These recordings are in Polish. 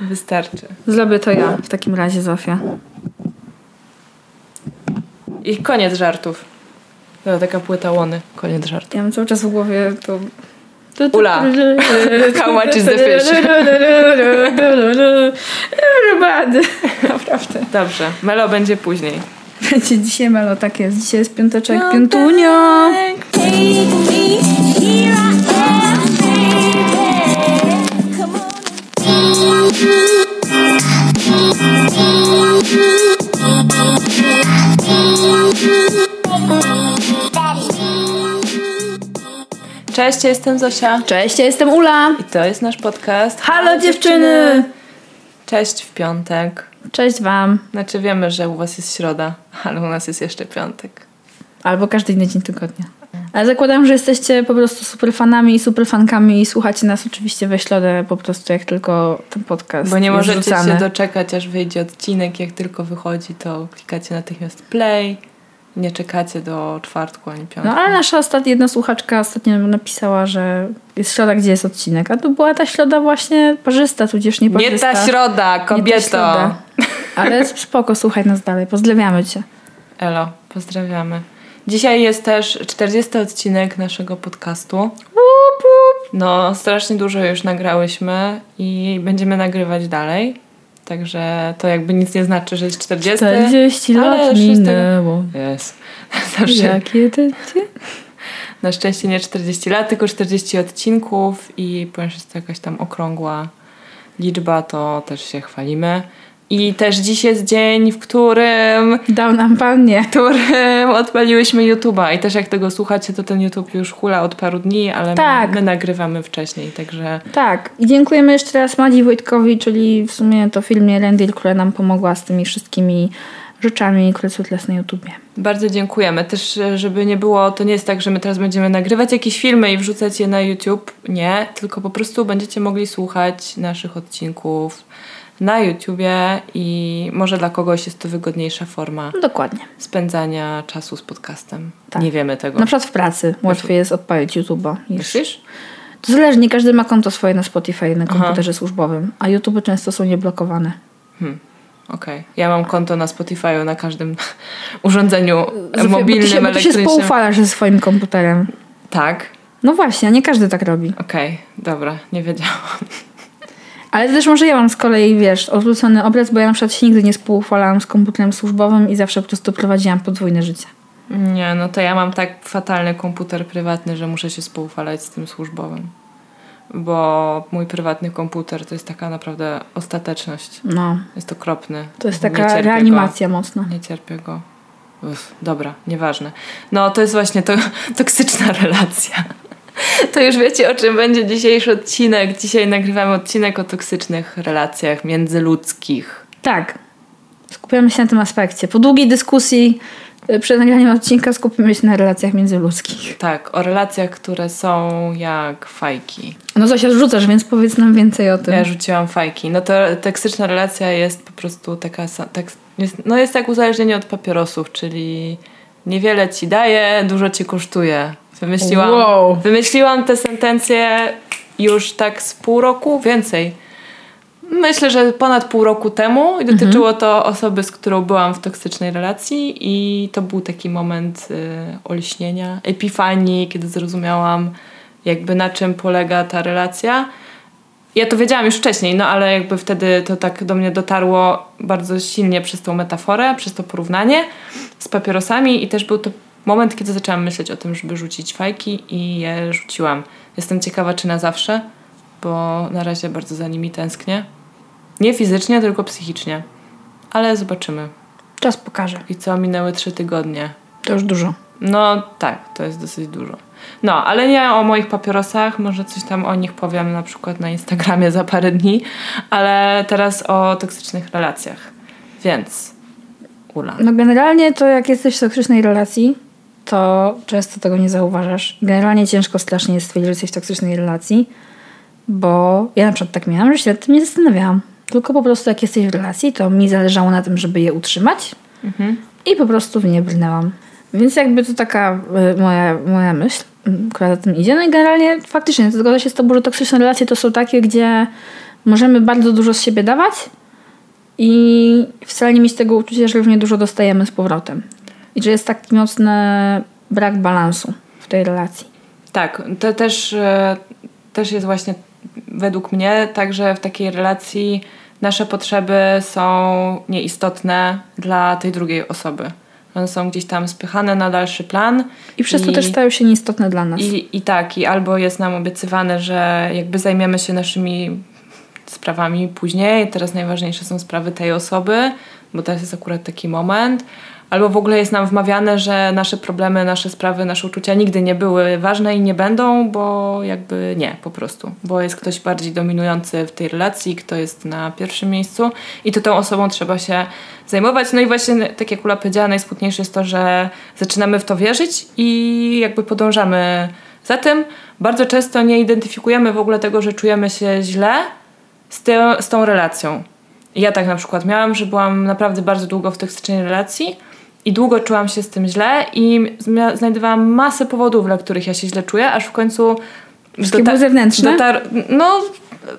Wystarczy. Zrobię to ja w takim razie, Zofia. I koniec żartów. To taka płyta łony. Koniec żartów. Ja mam cały czas w głowie to... Ula. How much is the fish? Everybody. Naprawdę. Dobrze. Melo będzie później. Będzie dzisiaj Melo, tak jest. Dzisiaj jest piąteczek, piątunio. Cześć, ja jestem Zosia. Cześć, ja jestem Ula. I to jest nasz podcast. Halo dziewczyny. Cześć w piątek. Cześć wam. Znaczy wiemy, że u was jest środa, ale u nas jest jeszcze piątek. Albo każdy inny dzień tygodnia. Ale zakładam, że jesteście po prostu super fanami i super fankami i słuchacie nas oczywiście we środę po prostu jak tylko ten podcast Bo nie możecie rzucany. się doczekać, aż wyjdzie odcinek. Jak tylko wychodzi, to klikacie natychmiast play. Nie czekacie do czwartku ani piątku. No ale nasza ostatnia jedna słuchaczka ostatnio napisała, że jest środa, gdzie jest odcinek. A to była ta środa właśnie parzysta, tudzież nie parzysta. nie ta środa, Nie ta kobieto! środa. Ale spoko, słuchaj nas dalej. Pozdrawiamy cię. Elo, pozdrawiamy. Dzisiaj jest też 40 odcinek naszego podcastu. No, strasznie dużo już nagrałyśmy i będziemy nagrywać dalej. Także to jakby nic nie znaczy, że jest 40. 40 ale lat minęło. Jest. Jakie to Na szczęście nie 40 lat, tylko 40 odcinków i ponieważ jest to jakaś tam okrągła liczba, to też się chwalimy. I też dziś jest dzień, w którym Dał nam pan nie. którym odpaliłyśmy YouTube'a. I też jak tego słuchacie, to ten YouTube już hula od paru dni, ale Tak. my, my nagrywamy wcześniej, także Tak. I dziękujemy jeszcze raz Madzi Wojtkowi, czyli w sumie to filmie Rendil, która nam pomogła z tymi wszystkimi rzeczami, które są teraz na YouTubie. bardzo dziękujemy. Też, żeby nie było, to nie jest tak, że my teraz będziemy nagrywać jakieś filmy i wrzucać je na YouTube. Nie, tylko po prostu będziecie mogli słuchać naszych odcinków na YouTubie i może dla kogoś jest to wygodniejsza forma No dokładnie. spędzania czasu z podcastem. Tak. Nie wiemy tego. Na przykład w pracy łatwiej jest odpalić YouTube'a. Myślisz? To zależy, nie każdy ma konto swoje na Spotify, na komputerze służbowym, a YouTube często są nieblokowane. Hmm. Okej. Ja mam konto na Spotify na każdym urządzeniu Zofia, mobilnym, bo ty się, bo ty się spoufalasz ze swoim komputerem. tak. No właśnie, a nie każdy tak robi. Okej, dobra, nie wiedziałam. Ale też może ja mam z kolei, wiesz, odwrócony obraz, bo ja na przykład się nigdy nie spoufalałam z komputerem służbowym i zawsze po prostu prowadziłam podwójne życie. Nie, no to ja mam tak fatalny komputer prywatny, że muszę się spoufalać z tym służbowym. Bo mój prywatny komputer to jest taka naprawdę ostateczność. No, Jest okropny. to jest taka reanimacja mocna. Go. Nie cierpię go. Uff, dobra, nieważne. No to jest właśnie to toksyczna relacja. To już wiecie, o czym będzie dzisiejszy odcinek. Dzisiaj nagrywamy odcinek o toksycznych relacjach międzyludzkich. Tak. Skupiamy się na tym aspekcie. Po długiej dyskusji y, przed nagraniem odcinka skupimy się na relacjach międzyludzkich. Tak, o relacjach, które są jak fajki. No Zosia, rzucasz, więc powiedz nam więcej o tym. Ja rzuciłam fajki. No to toksyczna relacja jest po prostu taka, tak, jest, no jest jak uzależnienie od papierosów, czyli niewiele ci daje, dużo ci kosztuje. Wymyśliłam, Wow. wymyśliłam tę sentencję już tak z pół roku, więcej. Myślę, że ponad pół roku temu i dotyczyło to osoby, z którą byłam w toksycznej relacji i to był taki moment y, olśnienia, epifanii, kiedy zrozumiałam jakby na czym polega ta relacja. Ja to wiedziałam już wcześniej, no ale jakby wtedy to tak do mnie dotarło bardzo silnie przez tą metaforę, przez to porównanie z papierosami i też był to moment, kiedy zaczęłam myśleć o tym, żeby rzucić fajki i je rzuciłam. Jestem ciekawa, czy na zawsze, bo na razie bardzo za nimi tęsknię. Nie fizycznie, tylko psychicznie. Ale zobaczymy. Czas pokaże. I co, minęły trzy tygodnie. To już dużo. No tak, to jest dosyć dużo. No, ale nie o moich papierosach, może coś tam o nich powiem na przykład na Instagramie za parę dni, ale teraz o toksycznych relacjach. Więc, Ula. No generalnie to jak jesteś w toksycznej relacji, to często tego nie zauważasz. Generalnie ciężko strasznie jest stwierdzić, że jesteś w toksycznej relacji, bo ja na przykład tak miałam, że się nad tym nie zastanawiałam. Tylko po prostu jak jesteś w relacji, to mi zależało na tym, żeby je utrzymać i po prostu w nie brnęłam. Więc jakby to taka y, moja, moja myśl, y, która za tym idzie. No i generalnie faktycznie zgodzę się z tobą, że toksyczne relacje to są takie, gdzie możemy bardzo dużo z siebie dawać i wcale nie mieć tego uczucia, że równie dużo dostajemy z powrotem. I że jest taki mocny brak balansu w tej relacji. Tak, to też, e, też jest właśnie według mnie tak, że w takiej relacji nasze potrzeby są nieistotne dla tej drugiej osoby. One są gdzieś tam spychane na dalszy plan. I przez to też stają się nieistotne dla nas. I, I tak, i albo jest nam obiecywane, że jakby zajmiemy się naszymi sprawami później, teraz najważniejsze są sprawy tej osoby, bo teraz jest akurat taki moment, albo w ogóle jest nam wmawiane, że nasze problemy, nasze sprawy, nasze uczucia nigdy nie były ważne i nie będą, bo jakby nie, po prostu. Bo jest ktoś bardziej dominujący w tej relacji, kto jest na pierwszym miejscu i to tą osobą trzeba się zajmować. No i właśnie, tak jak Ula powiedziała, najsmutniejsze jest to, że zaczynamy w to wierzyć i jakby podążamy za tym. Bardzo często nie identyfikujemy w ogóle tego, że czujemy się źle z, z tą relacją. Ja tak na przykład miałam, że byłam naprawdę bardzo długo w toksycznej relacji i długo czułam się z tym źle i znajdowałam masę powodów, dla których ja się źle czuję, aż w końcu... Zewnętrzne? Dotar- no,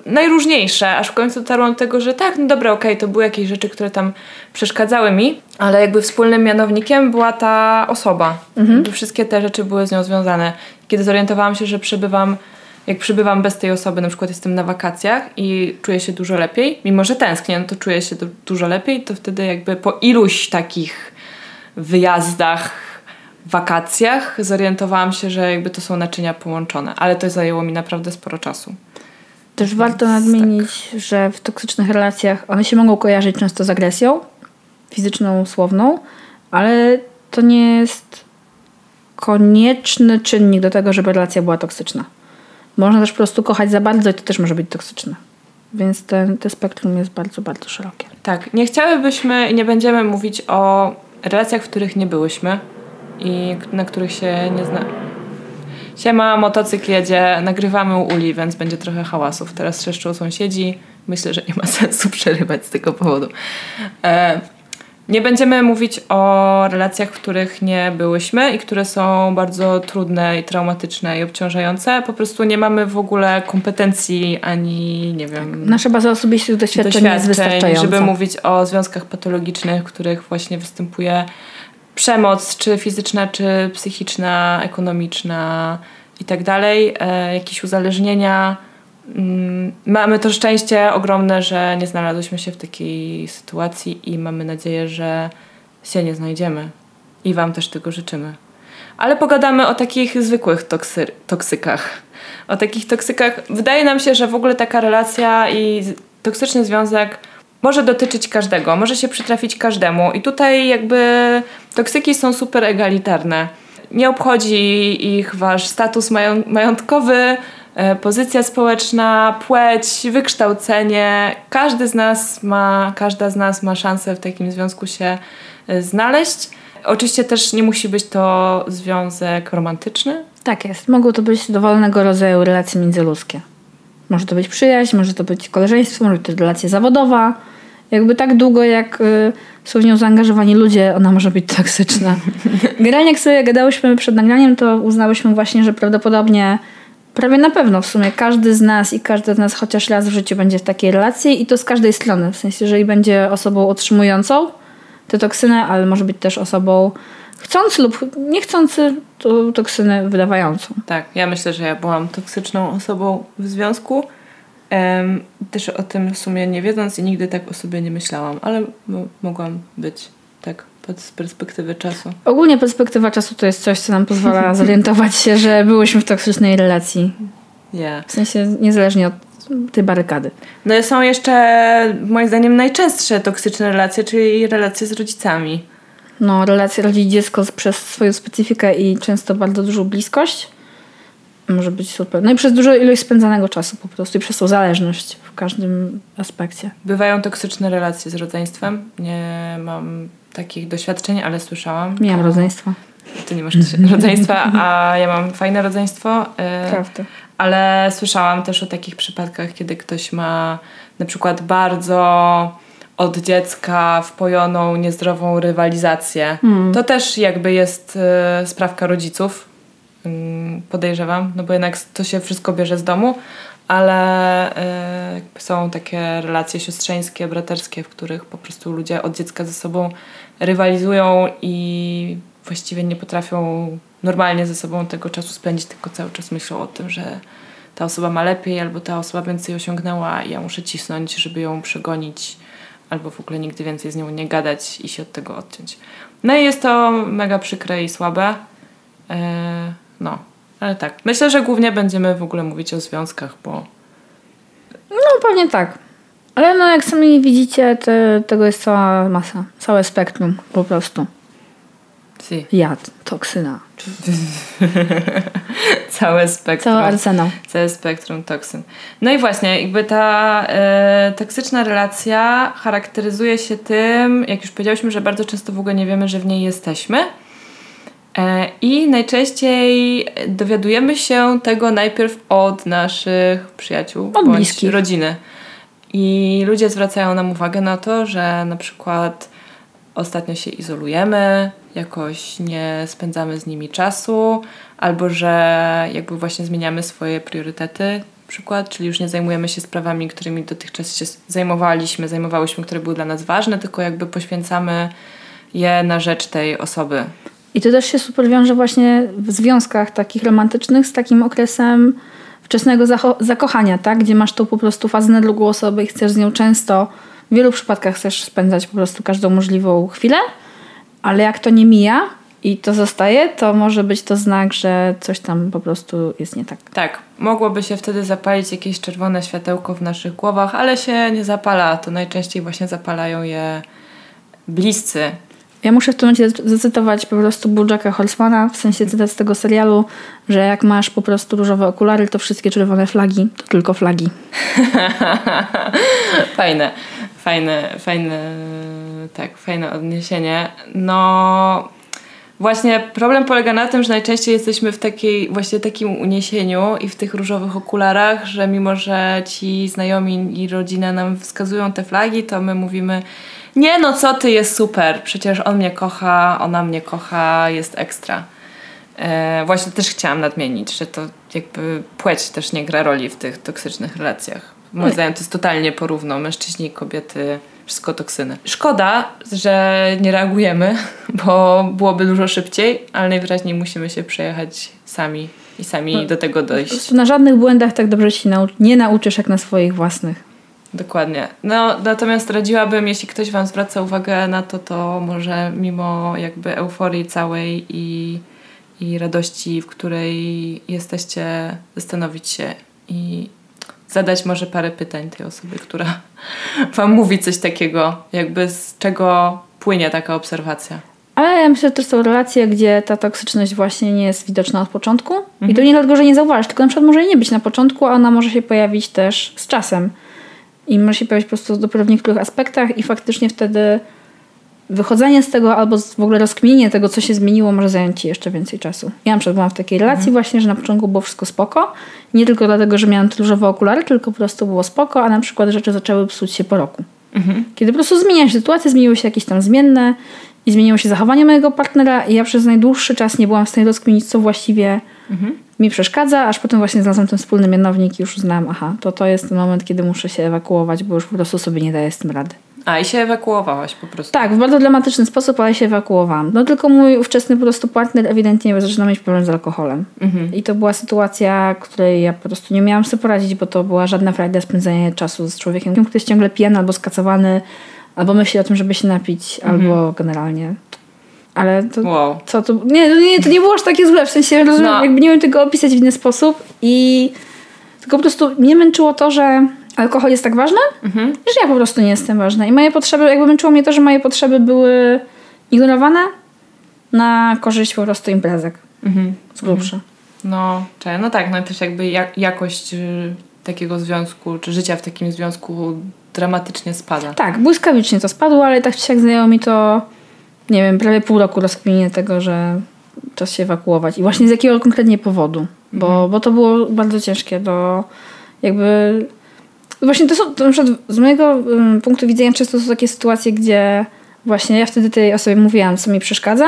najróżniejsze, aż w końcu dotarłam do tego, że tak, no dobra, okej, okay, to były jakieś rzeczy, które tam przeszkadzały mi, ale jakby wspólnym mianownikiem była ta osoba. Mhm. Wszystkie te rzeczy były z nią związane. Kiedy zorientowałam się, że przebywam jak przybywam bez tej osoby, na przykład jestem na wakacjach i czuję się dużo lepiej, mimo że tęsknię, no to czuję się dużo lepiej, to wtedy jakby po iluś takich wyjazdach, wakacjach zorientowałam się, że jakby to są naczynia połączone, ale to zajęło mi naprawdę sporo czasu. Też Więc warto nadmienić, tak. że w toksycznych relacjach one się mogą kojarzyć często z agresją fizyczną, słowną, ale to nie jest konieczny czynnik do tego, żeby relacja była toksyczna. Można też po prostu kochać za bardzo i to też może być toksyczne. Więc ten, te spektrum jest bardzo, bardzo szerokie. Tak. Nie chciałybyśmy i nie będziemy mówić o relacjach, w których nie byłyśmy i na których się nie zna. Siema, motocykl jedzie, nagrywamy u Uli, więc będzie trochę hałasów. Teraz trzeszczą sąsiedzi. Myślę, że nie ma sensu przerywać z tego powodu. E, nie będziemy mówić o relacjach, w których nie byłyśmy i które są bardzo trudne i traumatyczne i obciążające. Po prostu nie mamy w ogóle kompetencji ani, nie wiem... Nasza baza osobistych doświadczeń, doświadczeń jest wystarczająca. Żeby mówić o związkach patologicznych, w których właśnie występuje przemoc, czy fizyczna, czy psychiczna, ekonomiczna i tak dalej, e, jakieś uzależnienia mamy to szczęście ogromne, że nie znalazłyśmy się w takiej sytuacji i mamy nadzieję, że się nie znajdziemy. I Wam też tego życzymy. Ale pogadamy o takich zwykłych toksy toksykach. O takich toksykach. Wydaje nam się, że w ogóle taka relacja i toksyczny związek może dotyczyć każdego, może się przytrafić każdemu. I tutaj jakby toksyki są super egalitarne. Nie obchodzi ich wasz status majątkowy, pozycja społeczna, płeć, wykształcenie. Każdy z nas ma, każda z nas ma szansę w takim związku się e, znaleźć. Oczywiście też nie musi być to związek romantyczny. Tak jest. Mogą to być dowolnego rodzaju relacje międzyludzkie. Może to być przyjaźń, może to być koleżeństwo, może to być relacja zawodowa. Jakby tak długo, jak y, są w nią zaangażowani ludzie, ona może być toksyczna. Generalnie jak sobie gadałyśmy przed nagraniem, to uznałyśmy właśnie, że prawdopodobnie Prawie na pewno w sumie każdy z nas i każdy z nas chociaż raz w życiu będzie w takiej relacji i to z każdej strony. W sensie, jeżeli będzie osobą otrzymującą te toksyny, ale może być też osobą chcący lub niechcący to toksyny wydawającą. Tak, ja myślę, że ja byłam toksyczną osobą w związku. Też o tym w sumie nie wiedząc i nigdy tak o sobie nie myślałam, ale mogłam być tak z perspektywy czasu. Ogólnie perspektywa czasu to jest coś, co nam pozwala zorientować się, że byłyśmy w toksycznej relacji. Yeah. W sensie niezależnie od tej barykady. No i są jeszcze moim zdaniem najczęstsze toksyczne relacje, czyli relacje z rodzicami. No, relacja rodzic-dziecko przez swoją specyfikę i często bardzo dużą bliskość może być super. No i przez dużo ilość spędzanego czasu po prostu i przez tą zależność w każdym aspekcie. Bywają toksyczne relacje z rodzeństwem. Nie mam takich doświadczeń, ale słyszałam. Miałam rodzeństwo. Ty nie masz rodzeństwa, a ja mam fajne rodzeństwo. Y, Prawda. Ale słyszałam też o takich przypadkach, kiedy ktoś ma na przykład bardzo od dziecka wpojoną niezdrową rywalizację. Hmm. To też jakby jest y, sprawka rodziców, mm, podejrzewam, no bo jednak to się wszystko bierze z domu, ale y, są takie relacje siostrzeńskie, braterskie, w których po prostu ludzie od dziecka ze sobą rywalizują i właściwie nie potrafią normalnie ze sobą tego czasu spędzić, tylko cały czas myślą o tym, że ta osoba ma lepiej, albo ta osoba więcej osiągnęła i ja muszę cisnąć, żeby ją przegonić, albo w ogóle nigdy więcej z nią nie gadać i się od tego odciąć. No i jest to mega przykre i słabe. Yy, no, ale tak. Myślę, że głównie będziemy w ogóle mówić o związkach, bo. No pewnie tak. Ale no jak sami widzicie, te, tego jest cała masa. Całe spektrum po prostu. Si. Jad, toksyna. Całe spektrum. Cały arsenał. Całe spektrum toksyn. No i właśnie, jakby ta e, toksyczna relacja charakteryzuje się tym, jak już powiedziałyśmy, że bardzo często w ogóle nie wiemy, że w niej jesteśmy. E, I najczęściej dowiadujemy się tego najpierw od naszych przyjaciół Od bądź bliskich. rodziny. I ludzie zwracają nam uwagę na to, że na przykład ostatnio się izolujemy, jakoś nie spędzamy z nimi czasu, albo że jakby właśnie zmieniamy swoje priorytety, przykład, czyli już nie zajmujemy się sprawami, którymi dotychczas się zajmowaliśmy, zajmowałyśmy, które były dla nas ważne, tylko jakby poświęcamy je na rzecz tej osoby. I to też się super wiąże właśnie w związkach takich romantycznych z takim okresem wczesnego zakochania, tak? Gdzie masz tą po prostu fazę na i chcesz z nią często, w wielu przypadkach chcesz spędzać po prostu każdą możliwą chwilę, ale jak to nie mija i to zostaje, to może być to znak, że coś tam po prostu jest nie tak. Tak, mogłoby się wtedy zapalić jakieś czerwone światełko w naszych głowach, ale się nie zapala. To najczęściej właśnie zapalają je bliscy. Ja muszę w tym momencie zacytować po prostu Bojacka Horsemana, w sensie cytat z tego serialu, że jak masz po prostu różowe okulary, to wszystkie czerwone flagi to tylko flagi. fajne, fajne, fajne, tak, fajne odniesienie. No, właśnie problem polega na tym, że najczęściej jesteśmy w takiej, właśnie takim uniesieniu i w tych różowych okularach, że mimo, że ci znajomi i rodzina nam wskazują te flagi, to my mówimy nie no co ty, jest super, przecież on mnie kocha, ona mnie kocha, jest ekstra. E, właśnie też chciałam nadmienić, że to jakby płeć też nie gra roli w tych toksycznych relacjach. Moim zdaniem to jest totalnie porówno. Mężczyźni i kobiety, wszystko toksyny. Szkoda, że nie reagujemy, bo byłoby dużo szybciej, ale najwyraźniej musimy się przejechać sami i sami do tego Po dojść. prostu na żadnych błędach tak dobrze się nau- nie nauczysz jak na swoich własnych. Dokładnie. No, natomiast radziłabym, jeśli ktoś Wam zwraca uwagę na to, to może mimo jakby euforii całej i, i radości, w której jesteście, zastanowić się i zadać może parę pytań tej osobie, która Wam mówi coś takiego, jakby z czego płynie taka obserwacja. Ale ja myślę, że to są relacje, gdzie ta toksyczność właśnie nie jest widoczna od początku. I to nie dlatego, że nie zauważysz, tylko na przykład może nie być na początku, a ona może się pojawić też z czasem. I może się pojawić po prostu dopiero w niektórych aspektach i faktycznie wtedy wychodzenie z tego albo w ogóle rozkminienie tego, co się zmieniło, może zająć ci jeszcze więcej czasu. Ja na przykład byłam w takiej relacji właśnie, że na początku było wszystko spoko. Nie tylko dlatego, że miałam różowe okulary, tylko po prostu było spoko, a na przykład rzeczy zaczęły psuć się po roku. Kiedy po prostu zmienia się sytuacja, zmieniły się jakieś tam zmienne i zmieniło się zachowanie mojego partnera i ja przez najdłuższy czas nie byłam w stanie rozkminić, co właściwie mi przeszkadza, aż potem właśnie znalazłam ten wspólny mianownik i już uznałam, aha, to to jest ten moment, kiedy muszę się ewakuować, bo już po prostu sobie nie daję z tym rady. A, i się ewakuowałaś po prostu. Tak, w bardzo dramatyczny sposób, ale się ewakuowałam. No tylko mój ówczesny po prostu partner ewidentnie zaczyna mieć problem z alkoholem. I to była sytuacja, której ja po prostu nie miałam sobie poradzić, bo to była żadna frajda spędzanie czasu z człowiekiem, który jest ciągle pijany albo skacowany, albo myśli o tym, żeby się napić, albo generalnie. Ale to, Wow. co to... Nie, to nie, to nie było aż takie złe, w sensie rozumiem, No. jakby nie umiem tego opisać w inny sposób i tylko po prostu mnie męczyło to, że alkohol jest tak ważny, że ja po prostu nie jestem ważna. I moje potrzeby, jakby męczyło mnie to, że moje potrzeby były ignorowane na korzyść po prostu imprezek. Mhm. Z grubsza. No, czy, no tak, no i też jakby jak, jakość y, takiego związku, czy życia w takim związku dramatycznie spada. Tak, błyskawicznie to spadło, ale tak czy siak zajęło mi to, nie wiem, prawie pół roku rozkminienie tego, że czas się ewakuować. I właśnie z jakiego konkretnie powodu. Bo, bo to było bardzo ciężkie do jakby... Właśnie to są, to na przykład z mojego punktu widzenia często są takie sytuacje, gdzie właśnie ja wtedy tej osobie mówiłam, co mi przeszkadza,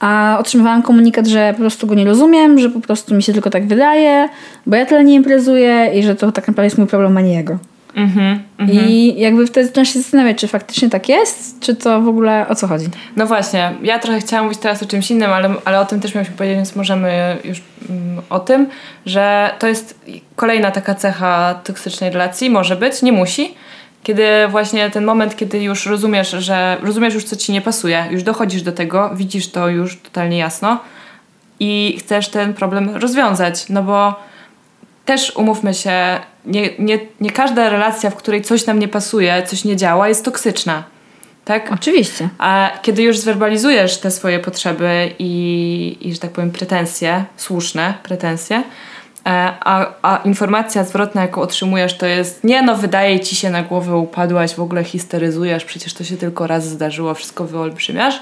a otrzymywałam komunikat, że po prostu go nie rozumiem, że po prostu mi się tylko tak wydaje, bo ja tyle nie imprezuję i że to tak naprawdę jest mój problem, a nie jego. Mhm, I jakby wtedy zaczynasz się zastanawiać, czy faktycznie tak jest, czy to w ogóle o co chodzi. No właśnie, ja trochę chciałam mówić teraz o czymś innym, ale, ale o tym też mieliśmy powiedzieć, więc możemy już mm, o tym, że to jest kolejna taka cecha toksycznej relacji, może być, nie musi, kiedy właśnie ten moment, kiedy już rozumiesz, że rozumiesz już, co ci nie pasuje, już dochodzisz do tego, widzisz to już totalnie jasno i chcesz ten problem rozwiązać, no bo też umówmy się, nie, nie, nie każda relacja, w której coś nam nie pasuje, coś nie działa, jest toksyczna. Tak? Oczywiście. A kiedy już zwerbalizujesz te swoje potrzeby i, i że tak powiem, pretensje, słuszne pretensje, e, a, a informacja zwrotna, jaką otrzymujesz, to jest nie no, wydaje ci się na głowę upadłaś, w ogóle histeryzujesz, przecież to się tylko raz zdarzyło, wszystko wyolbrzymiasz,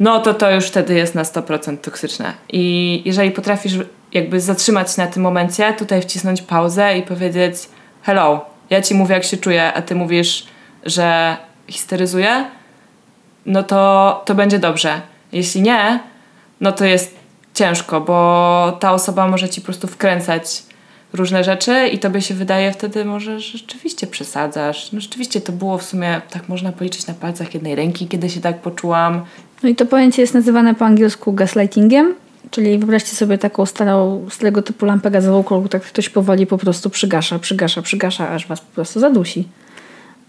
no to to już wtedy jest na 100% toksyczne. I jeżeli potrafisz jakby zatrzymać się na tym momencie, tutaj wcisnąć pauzę i powiedzieć hello, ja ci mówię jak się czuję, a ty mówisz, że histeryzuję, no to, to będzie dobrze. Jeśli nie, no to jest ciężko, bo ta osoba może ci po prostu wkręcać różne rzeczy i tobie się wydaje wtedy może, że rzeczywiście przesadzasz. No rzeczywiście to było w sumie, tak można policzyć na palcach jednej ręki, kiedy się tak poczułam. No i to pojęcie jest nazywane po angielsku gaslightingiem, czyli wyobraźcie sobie taką starą, starego typu lampę gazową, którą tak ktoś powoli po prostu przygasza, przygasza, przygasza, aż was po prostu zadusi.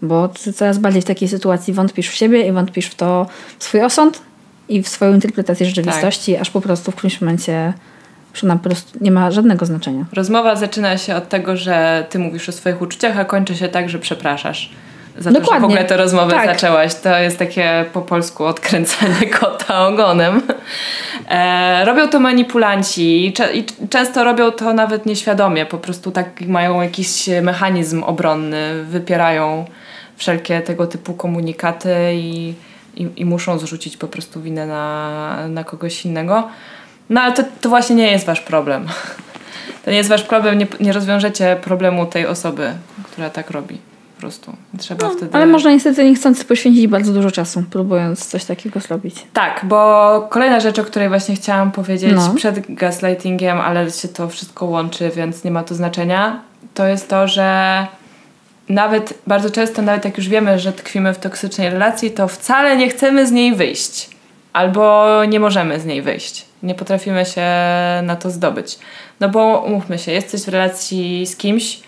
Bo ty coraz bardziej w takiej sytuacji wątpisz w siebie i wątpisz w to, w swój osąd i w swoją interpretację rzeczywistości, tak. aż po prostu w którymś momencie że ona po prostu nie ma żadnego znaczenia. Rozmowa zaczyna się od tego, że ty mówisz o swoich uczuciach, a kończy się tak, że przepraszasz za Dokładnie. to, że w ogóle tę rozmowę tak. zaczęłaś. To jest takie po polsku odkręcanie kota ogonem. E, robią to manipulanci i, cze- i, często robią to nawet nieświadomie. Po prostu tak mają jakiś mechanizm obronny, wypierają wszelkie tego typu komunikaty i, i, i muszą zrzucić po prostu winę na, na kogoś innego. No ale to, to właśnie nie jest wasz problem. To nie jest wasz problem, nie, nie rozwiążecie problemu tej osoby, która tak robi prostu. Trzeba no, wtedy... Ale można niestety niechcący poświęcić bardzo dużo czasu, próbując coś takiego zrobić. Tak, bo kolejna rzecz, o której właśnie chciałam powiedzieć no. przed gaslightingiem, ale się to wszystko łączy, więc nie ma to znaczenia, to jest to, że nawet bardzo często, nawet jak już wiemy, że tkwimy w toksycznej relacji, to wcale nie chcemy z niej wyjść. Albo nie możemy z niej wyjść. Nie potrafimy się na to zdobyć. No bo umówmy się, jesteś w relacji z kimś,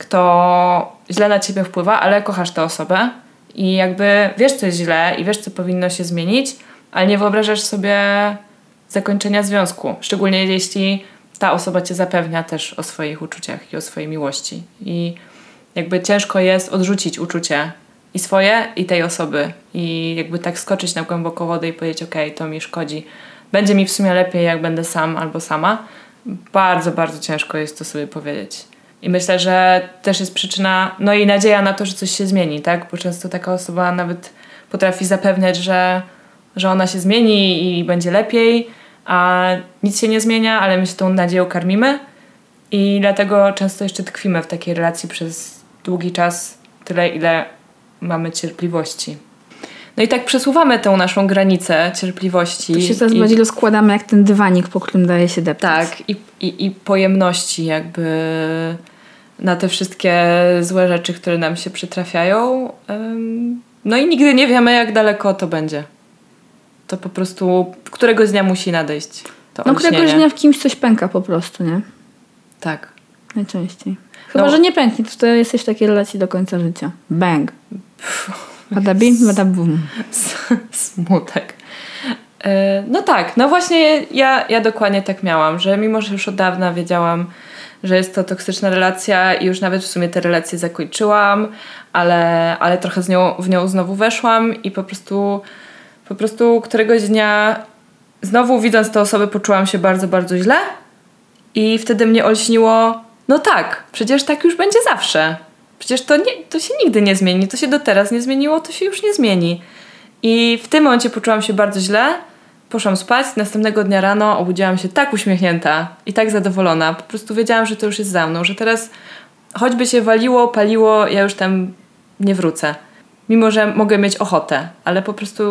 kto źle na ciebie wpływa, ale kochasz tę osobę i jakby wiesz, co jest źle i wiesz, co powinno się zmienić, ale nie wyobrażasz sobie zakończenia związku. Szczególnie jeśli ta osoba cię zapewnia też o swoich uczuciach i o swojej miłości. I jakby ciężko jest odrzucić uczucie i swoje, i tej osoby. I jakby tak skoczyć na głęboką wodę i powiedzieć, okej, okay, to mi szkodzi. Będzie mi w sumie lepiej, jak będę sam albo sama. Bardzo, bardzo ciężko jest to sobie powiedzieć. I myślę, że też jest przyczyna, no i nadzieja na to, że coś się zmieni, tak? Bo często taka osoba nawet potrafi zapewniać, że, że ona się zmieni i będzie lepiej, a nic się nie zmienia, ale my się tą nadzieją karmimy i dlatego często jeszcze tkwimy w takiej relacji przez długi czas, tyle ile mamy cierpliwości. No i tak przesuwamy tą naszą granicę cierpliwości. To się coraz bardziej rozkładamy jak ten dywanik, po którym daje się deptać. Tak, i, i, i pojemności jakby na te wszystkie złe rzeczy, które nam się przytrafiają. No i nigdy nie wiemy, jak daleko to będzie. To po prostu któregoś dnia musi nadejść. To no któregoś dnia w kimś coś pęka po prostu, nie? Tak. Najczęściej. Chyba, no. że nie pęknie, to wtedy jesteś w takiej relacji do końca życia. Bang. Bada bada Smutek. E, no tak, no właśnie ja, ja dokładnie tak miałam, że mimo, że już od dawna wiedziałam, że jest to toksyczna relacja i już nawet w sumie te relacje zakończyłam, ale, ale trochę z nią, w nią znowu weszłam i po prostu po prostu któregoś dnia znowu widząc tę osobę poczułam się bardzo, bardzo źle i wtedy mnie olśniło no tak, przecież tak już będzie zawsze. Przecież to, nie, to się nigdy nie zmieni. To się do teraz nie zmieniło, to się już nie zmieni. I w tym momencie poczułam się bardzo źle. Poszłam spać, następnego dnia rano obudziłam się tak uśmiechnięta i tak zadowolona. Po prostu wiedziałam, że to już jest za mną, że teraz choćby się waliło, paliło, ja już tam nie wrócę. Mimo, że mogę mieć ochotę, ale po prostu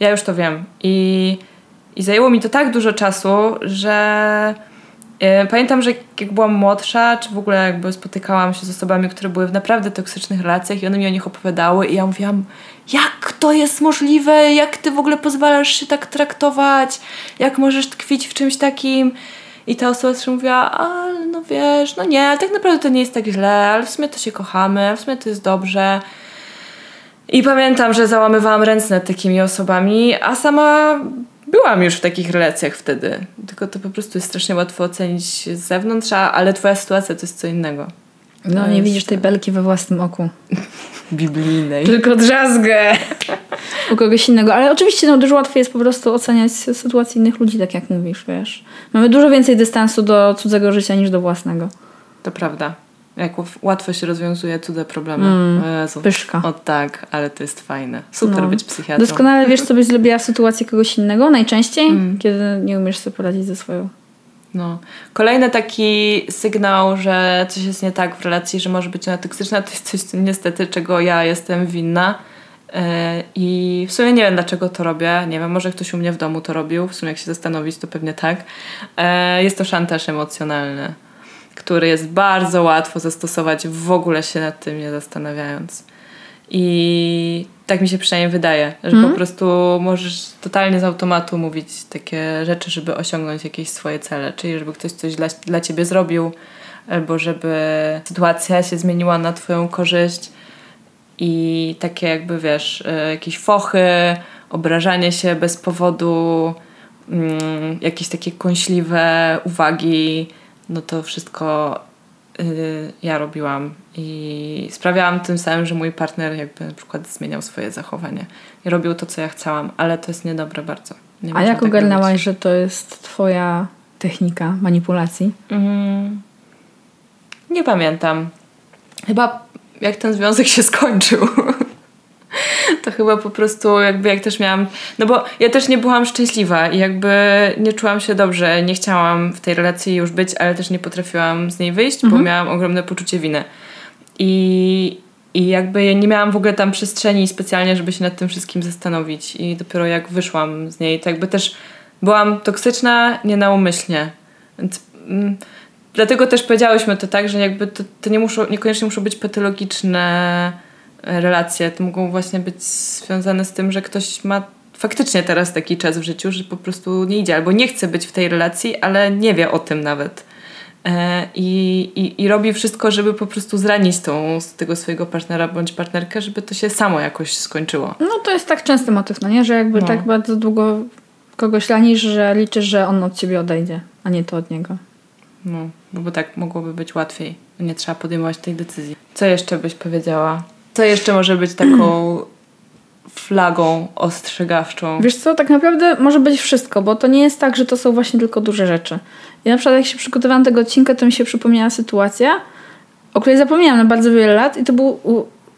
ja już to wiem. I, I zajęło mi to tak dużo czasu, że pamiętam, że jak byłam młodsza, czy w ogóle jakby spotykałam się z osobami, które były w naprawdę toksycznych relacjach i one mi o nich opowiadały i ja mówiłam, jak to jest możliwe, jak ty w ogóle pozwalasz się tak traktować, jak możesz tkwić w czymś takim. I ta osoba też mówiła, ale no wiesz, no nie, ale tak naprawdę to nie jest tak źle, ale w sumie to się kochamy, w sumie to jest dobrze. I pamiętam, że załamywałam ręce nad takimi osobami, a sama byłam już w takich relacjach wtedy. Tylko to po prostu jest strasznie łatwo ocenić z zewnątrz, ale twoja sytuacja to jest co innego. No, nie widzisz tej belki we własnym oku. Biblijnej. Tylko drzazgę u kogoś innego. Ale oczywiście no, dużo łatwiej jest po prostu oceniać sytuację innych ludzi, tak jak mówisz, wiesz. Mamy dużo więcej dystansu do cudzego życia niż do własnego. To prawda. Jak łatwo się rozwiązuje cudze problemy. Mm, Jezu. Pyszka. O tak, ale to jest fajne. Super no. być psychiatrą. Doskonale wiesz, co byś zrobiła w sytuacji kogoś innego najczęściej, mm. kiedy nie umiesz sobie poradzić ze swoją. No. Kolejny taki sygnał, że coś jest nie tak w relacji, że może być ona toksyczna, to jest coś niestety, czego ja jestem winna. E, I w sumie nie wiem, dlaczego to robię. Nie wiem, może ktoś u mnie w domu to robił. W sumie, jak się zastanowić, to pewnie tak. E, jest to szantaż emocjonalny, który jest bardzo łatwo zastosować, w ogóle się nad tym nie zastanawiając. I tak mi się przynajmniej wydaje, że mm. po prostu możesz totalnie z automatu mówić takie rzeczy, żeby osiągnąć jakieś swoje cele, czyli żeby ktoś coś dla, dla ciebie zrobił, albo żeby sytuacja się zmieniła na twoją korzyść i takie jakby wiesz, e, jakieś fochy, obrażanie się bez powodu, mm, jakieś takie kąśliwe uwagi, no to wszystko y, ja robiłam i sprawiałam tym samym, że mój partner jakby na przykład zmieniał swoje zachowanie i robił to, co ja chciałam, ale to jest niedobre bardzo. Nie A jak tak ogarnęłaś, robić. że to jest twoja technika manipulacji? Mm, nie pamiętam. Chyba jak ten związek się skończył. to chyba po prostu jakby jak też miałam, no bo ja też nie byłam szczęśliwa i jakby nie czułam się dobrze, nie chciałam w tej relacji już być, ale też nie potrafiłam z niej wyjść, mhm. bo miałam ogromne poczucie winy. I, I jakby nie miałam w ogóle tam przestrzeni specjalnie, żeby się nad tym wszystkim zastanowić. I dopiero jak wyszłam z niej, to jakby też byłam toksyczna nienaumyślnie. Więc, mm, dlatego też powiedziałyśmy to tak, że jakby to, to nie muszą, niekoniecznie muszą być patologiczne relacje. To mogą właśnie być związane z tym, że ktoś ma faktycznie teraz taki czas w życiu, że po prostu nie idzie albo nie chce być w tej relacji, ale nie wie o tym nawet. E, I, i, I robi wszystko, żeby po prostu zranić tą, tego swojego partnera bądź partnerkę, żeby to się samo jakoś skończyło. No to jest tak częsty motyw, no nie? Że jakby no. tak bardzo długo kogoś ranisz, że liczysz, że on od ciebie odejdzie, a nie to od niego. No, bo tak mogłoby być łatwiej. Nie trzeba podejmować tej decyzji. Co jeszcze byś powiedziała? Co jeszcze może być taką flagą ostrzegawczą? Wiesz co, tak naprawdę może być wszystko, bo to nie jest tak, że to są właśnie tylko duże rzeczy. Ja na przykład jak się przygotowałam tego odcinka, to mi się przypomniała sytuacja, o której zapomniałam na bardzo wiele lat i to był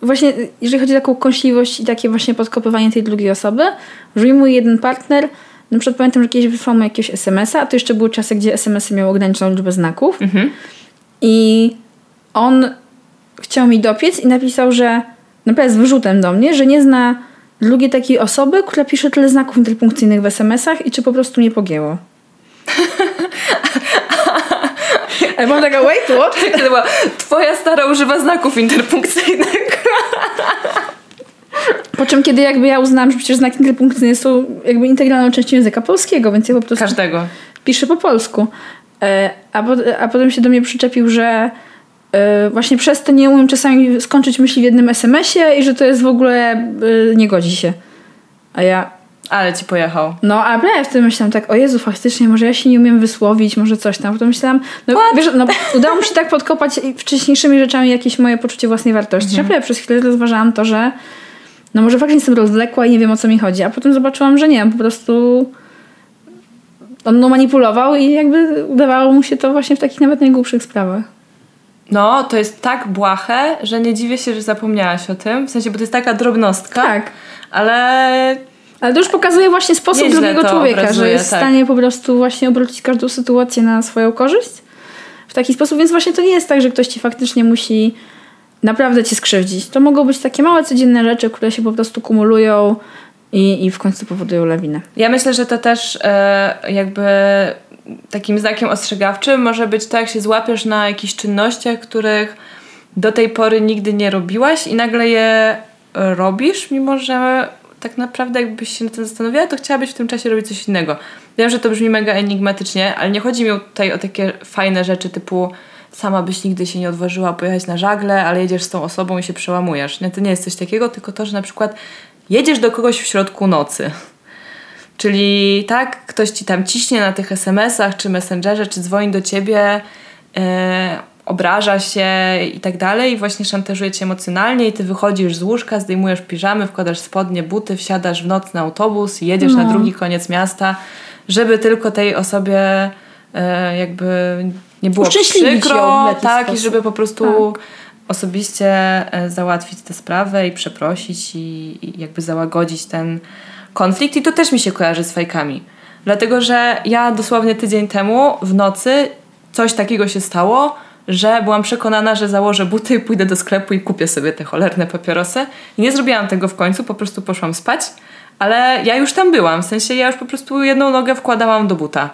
właśnie, jeżeli chodzi o taką kąśliwość i takie właśnie podkopywanie tej drugiej osoby, że mój jeden partner, na przykład pamiętam, że kiedyś wysłał mu jakiegoś SMS-a, a to jeszcze były czasy, gdzie SMS-y miały ograniczoną liczbę znaków mhm. i on chciał mi dopiec i napisał, że naprawdę z wyrzutem do mnie, że nie zna drugiej takiej osoby, która pisze tyle znaków interpunkcyjnych w SMS-ach i czy po prostu nie pogięło. Ja mam taka, wait, what? Twoja stara używa znaków interpunkcyjnych. Po czym, kiedy jakby ja uznałam, że przecież znaki interpunkcyjne są jakby integralną częścią języka polskiego, więc ja po prostu Każdego. piszę po polsku. E, a, po, a potem się do mnie przyczepił, że właśnie przez to nie umiem czasami skończyć myśli w jednym SMS-ie i że to jest w ogóle e, nie godzi się. A ja ale ci pojechał. No, a ja wtedy myślałam tak, o Jezu, faktycznie, może ja się nie umiem wysłowić, może coś tam. Potem myślałam, no What? wiesz, no, udało mi się tak podkopać wcześniejszymi rzeczami jakieś moje poczucie własnej wartości. Mhm. Ja przez chwilę rozważałam to, że no może faktycznie jestem rozwlekła i nie wiem o co mi chodzi. A potem zobaczyłam, że nie, po prostu on no manipulował i jakby udawało mu się to właśnie w takich nawet najgłupszych sprawach. No, to jest tak błahe, że nie dziwię się, że zapomniałaś o tym. W sensie, bo to jest taka drobnostka. Tak. Ale ale to już pokazuje właśnie sposób Nieźle drugiego człowieka, obrazuje, że jest tak. w stanie po prostu właśnie obrócić każdą sytuację na swoją korzyść w taki sposób, więc właśnie to nie jest tak, że ktoś ci faktycznie musi naprawdę cię skrzywdzić. To mogą być takie małe, codzienne rzeczy, które się po prostu kumulują i, i w końcu powodują lawinę. Ja myślę, że to też e, jakby takim znakiem ostrzegawczym może być to, jak się złapiesz na jakichś czynnościach, których do tej pory nigdy nie robiłaś i nagle je robisz, mimo że tak naprawdę jakbyś się na tym zastanawiała, to chciałabyś w tym czasie robić coś innego. Wiem, że to brzmi mega enigmatycznie, ale nie chodzi mi tutaj o takie fajne rzeczy typu sama byś nigdy się nie odważyła pojechać na żagle, ale jedziesz z tą osobą i się przełamujesz. Nie, to nie jest coś takiego, tylko to, że na przykład jedziesz do kogoś w środku nocy. Czyli tak, ktoś ci tam ciśnie na tych SMS-ach, czy Messengerze, czy dzwoni do ciebie, yy, obraża się i tak dalej, i właśnie szantażuje cię emocjonalnie, i ty wychodzisz z łóżka, zdejmujesz piżamy, wkładasz spodnie, buty, wsiadasz w noc na autobus i jedziesz no. na drugi koniec miasta, żeby tylko tej osobie yy, jakby nie było przykro, tak, sposób. i żeby po prostu tak. Osobiście e, załatwić tę sprawę i przeprosić i, i jakby załagodzić ten konflikt. I to też mi się kojarzy z fajkami. Dlatego, że ja dosłownie tydzień temu w nocy coś takiego się stało, że byłam przekonana, że założę buty i pójdę do sklepu i kupię sobie te cholerne papierosy. I nie zrobiłam tego w końcu, po prostu poszłam spać, ale ja już tam byłam, w sensie ja już po prostu jedną nogę wkładałam do buta.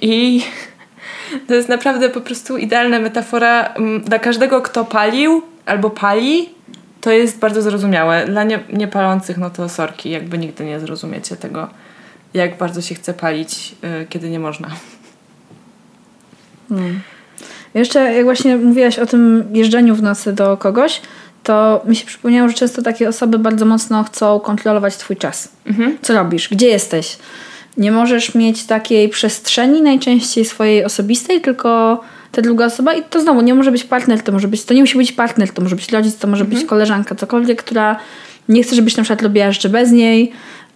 I to jest naprawdę po prostu idealna metafora mm, dla każdego, kto palił albo pali. To jest bardzo zrozumiałe. Dla nie, niepalących, no to sorki, jakby nigdy nie zrozumiecie tego, jak bardzo się chce palić, yy, kiedy nie można. Hmm. Jeszcze jak właśnie mówiłaś o tym jeżdżeniu w nocy do kogoś, to mi się przypomniało, że często takie osoby bardzo mocno chcą kontrolować twój czas. Mhm. Co robisz? Gdzie jesteś? Nie możesz mieć takiej przestrzeni najczęściej swojej osobistej, tylko ta druga osoba i to znowu nie może być partner, to może być, to nie musi być partner, to może być rodzic, to może mhm. być koleżanka, cokolwiek, która nie chce, żebyś na przykład lubiła jeszcze bez niej,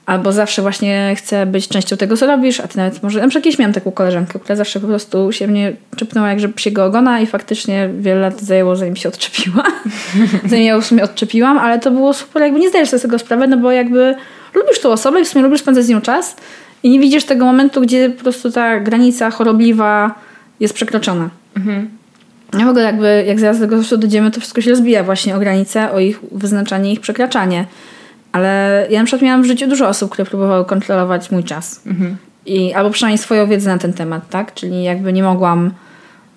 albo zawsze właśnie chce być częścią tego, co robisz, a ty nawet może... Na przykład kiedyś miałam taką koleżankę, która zawsze po prostu się mnie czepnęła jak żeby się go ogona i faktycznie wiele lat zajęło, zanim się odczepiła. zanim ja w sumie odczepiłam, ale to było super, jakby nie zdajesz sobie z tego sprawy, no bo jakby lubisz tą osobę i w sumie lubisz spędzać z nią czas i nie widzisz tego momentu, gdzie po prostu ta granica chorobliwa jest przekroczona. Mhm. Ja w ogóle jakby, jak zaraz do tego dojdziemy, to wszystko się rozbija właśnie o granice, o ich wyznaczanie, ich przekraczanie. Ale ja na przykład miałam w życiu dużo osób, które próbowały kontrolować mój czas. Mhm. I, albo przynajmniej swoją wiedzę na ten temat, tak? Czyli jakby nie mogłam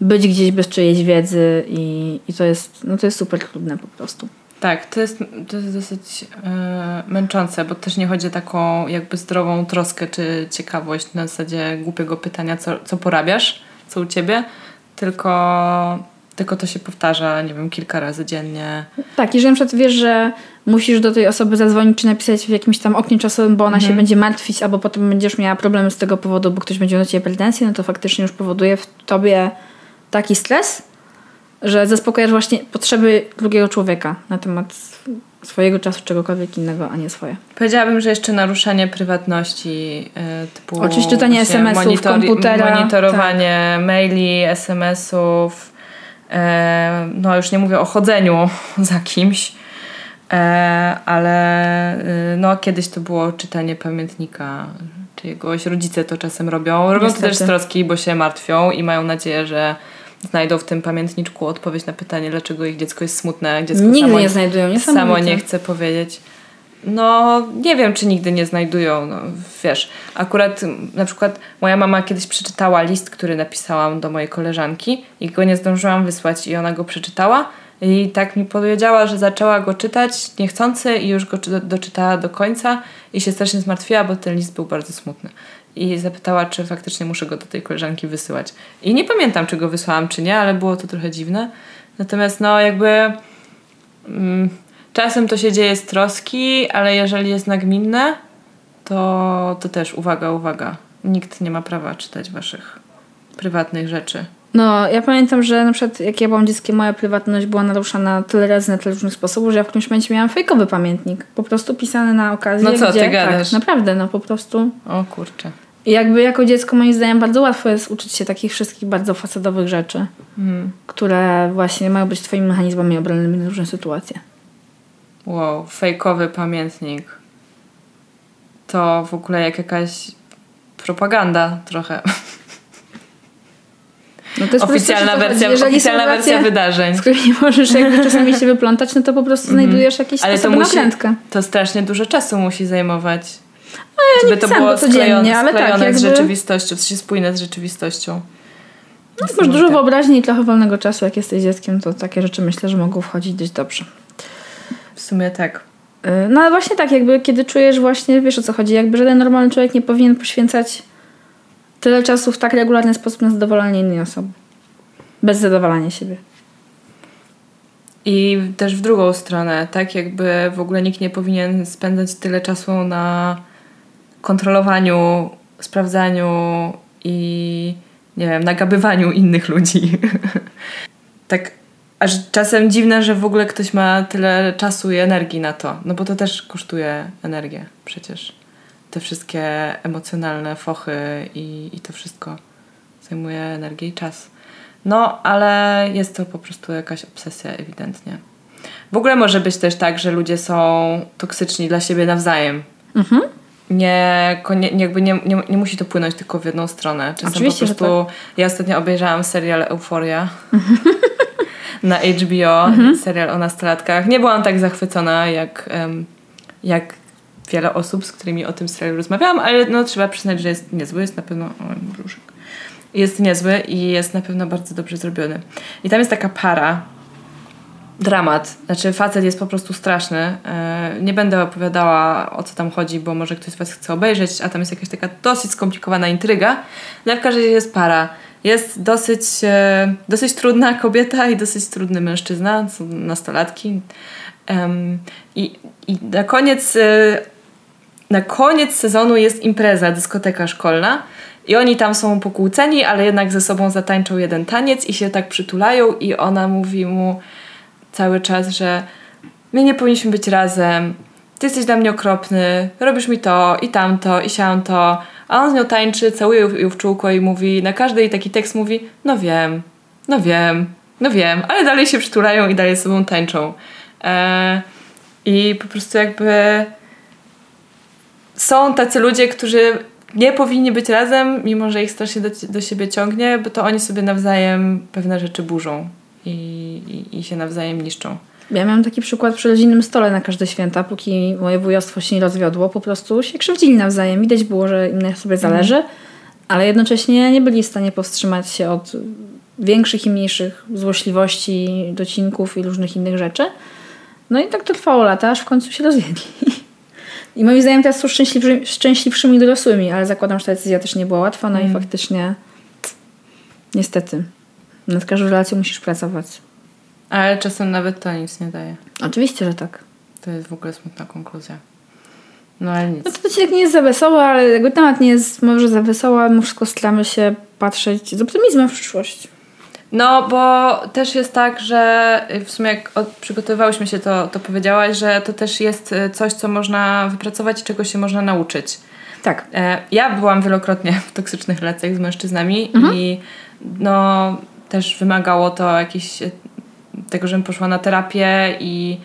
być gdzieś bez czyjejś wiedzy i, i to, jest, no to jest super trudne po prostu. Tak, to jest, to jest dosyć e, męczące, bo też nie chodzi o taką jakby zdrową troskę czy ciekawość na zasadzie głupiego pytania, co, co porabiasz, co u ciebie, tylko, tylko to się powtarza, nie wiem, kilka razy dziennie. Tak, jeżeli na przykład wiesz, że musisz do tej osoby zadzwonić czy napisać w jakimś tam oknie czasowym, bo ona mhm. się będzie martwić, albo potem będziesz miała problemy z tego powodu, bo ktoś będzie miał do ciebie pretensje, no to faktycznie już powoduje w tobie taki stres, że zaspokajasz właśnie potrzeby drugiego człowieka na temat swojego czasu, czegokolwiek innego, a nie swoje. Powiedziałabym, że jeszcze naruszanie prywatności yy, typu... Oczywiście czytanie SMS-ów, monitor- komputera. Monitorowanie tak. maili, SMS-ów. Yy, no już nie mówię o chodzeniu za kimś, yy, ale y, no kiedyś to było czytanie pamiętnika czyjegoś. Rodzice to czasem robią. Robią Niestety. to też z troski, bo się martwią i mają nadzieję, że znajdą w tym pamiętniczku odpowiedź na pytanie, dlaczego ich dziecko jest smutne. Dziecko nigdy samo, nie znajdują, nie Samo nie chce powiedzieć. No, nie wiem, czy nigdy nie znajdują. No, wiesz, akurat na przykład moja mama kiedyś przeczytała list, który napisałam do mojej koleżanki i go nie zdążyłam wysłać i ona go przeczytała i tak mi powiedziała, że zaczęła go czytać niechcący i już go doczytała do końca i się strasznie zmartwiła, bo ten list był bardzo smutny i zapytała, czy faktycznie muszę go do tej koleżanki wysyłać. I nie pamiętam, czy go wysłałam, czy nie, ale było to trochę dziwne. Natomiast no jakby mm, czasem to się dzieje z troski, ale jeżeli jest nagminne, to, to też uwaga, uwaga. Nikt nie ma prawa czytać waszych prywatnych rzeczy. No, ja pamiętam, że na przykład jak ja byłam dzieckiem, moja prywatność była naruszana tyle razy na tyle różnych sposobów, że ja w którymś momencie miałam fejkowy pamiętnik. Po prostu pisany na okazję. No co, gdzie, ty gadasz? Tak, naprawdę, no po prostu. O kurczę. I jakby jako dziecko moim zdaniem bardzo łatwo jest uczyć się takich wszystkich bardzo fasadowych rzeczy, hmm. które właśnie mają być twoimi mechanizmami obronnymi na różne sytuacje. Wow, fejkowy pamiętnik. To w ogóle jak jakaś propaganda trochę. No to jest oficjalna to, wersja. Jeżeli oficjalna wersja wydarzeń. z których nie możesz jakby czasami się wyplątać, no to po prostu znajdujesz jakiś Ale to na musi, prędkę. to strasznie dużo czasu musi zajmować. No ja nie Żeby to pisałam było codziennie, sklejone, ale tak, sklejone jakby z rzeczywistością, w sensie spójne z rzeczywistością. no, masz dużo wyobraźni i trochę wolnego czasu, jak jesteś dzieckiem, to takie rzeczy myślę, że mogą wchodzić dość dobrze. W sumie tak. Yy, No ale właśnie tak, jakby kiedy czujesz właśnie, wiesz o co chodzi, jakby żaden normalny człowiek nie powinien poświęcać tyle czasu w tak regularny sposób na zadowolenie innej osoby. Bez zadowalania siebie. I też w drugą stronę, tak jakby w ogóle nikt nie powinien spędzać tyle czasu na kontrolowaniu, sprawdzaniu i nie wiem, nagabywaniu innych ludzi. tak aż czasem dziwne, że w ogóle ktoś ma tyle czasu i energii na to, no bo to też kosztuje energię przecież. Te wszystkie emocjonalne fochy i, i to wszystko zajmuje energię i czas. No, ale jest to po prostu jakaś obsesja ewidentnie. W ogóle może być też tak, że ludzie są toksyczni dla siebie nawzajem. Mhm. Nie, konie, jakby nie, nie, nie musi to płynąć tylko w jedną stronę. Czasem Oczywiście, po że prostu. Ja ostatnio obejrzałam serial Euphoria na HBO, Mhm. serial o nastolatkach. Nie byłam tak zachwycona jak, jak wiele osób, z którymi o tym serialu rozmawiałam, ale no, trzeba przyznać, że jest niezły. Jest na pewno. O, brzuszek. Jest niezły i jest na pewno bardzo dobrze zrobiony. I tam jest taka para, dramat. Znaczy, facet jest po prostu straszny. E, Nie będę opowiadała o co tam chodzi, bo może ktoś z Was chce obejrzeć, a tam jest jakaś taka dosyć skomplikowana intryga. No, ale w każdym razie jest para. Jest dosyć, e, dosyć trudna kobieta i dosyć trudny mężczyzna, są nastolatki. I na koniec e, na koniec sezonu jest impreza, dyskoteka szkolna i oni tam są pokłóceni, ale jednak ze sobą zatańczą jeden taniec i się tak przytulają i ona mówi mu cały czas, że my nie powinniśmy być razem, ty jesteś dla mnie okropny, robisz mi to i tamto i siamto, a on z nią tańczy, całuje ją w czółko i mówi, na każdy taki tekst mówi, no wiem, no wiem, no wiem, ale dalej się przytulają i dalej ze sobą tańczą. E, I po prostu jakby są tacy ludzie, którzy nie powinni być razem, mimo że ich strasznie do, do siebie ciągnie, bo to oni sobie nawzajem pewne rzeczy burzą i, i, i się nawzajem niszczą. Ja miałam taki przykład przy rodzinnym stole na każde święta, póki moje wujostwo się nie rozwiodło, po prostu się krzywdzili nawzajem. Widać było, że im na sobie zależy, ale jednocześnie nie byli w stanie powstrzymać się od większych i mniejszych złośliwości, docinków i różnych innych rzeczy. No i tak to trwało lata, aż w końcu się rozwiedli. I moim zdaniem teraz są szczęśliwszy, szczęśliwszymi dorosłymi, ale zakładam, że ta decyzja też nie była łatwa, no i faktycznie niestety nad każdą relacją musisz pracować. Ale czasem nawet to nic nie daje. Oczywiście, że tak. To jest w ogóle smutna konkluzja. No ale nic. No to odcinek nie jest za wesoły, ale jakby temat nie jest może za wesoły, ale wszystko staramy się patrzeć z optymizmem w przyszłość. No, bo też jest tak, że w sumie jak od- przygotowywałyśmy się, to, to powiedziałaś, że to też jest y, coś, co można wypracować i czego się można nauczyć. Tak. E, Ja byłam wielokrotnie w toksycznych relacjach z mężczyznami Mhm. i no też wymagało to jakiś e, tego, żebym poszła na terapię i,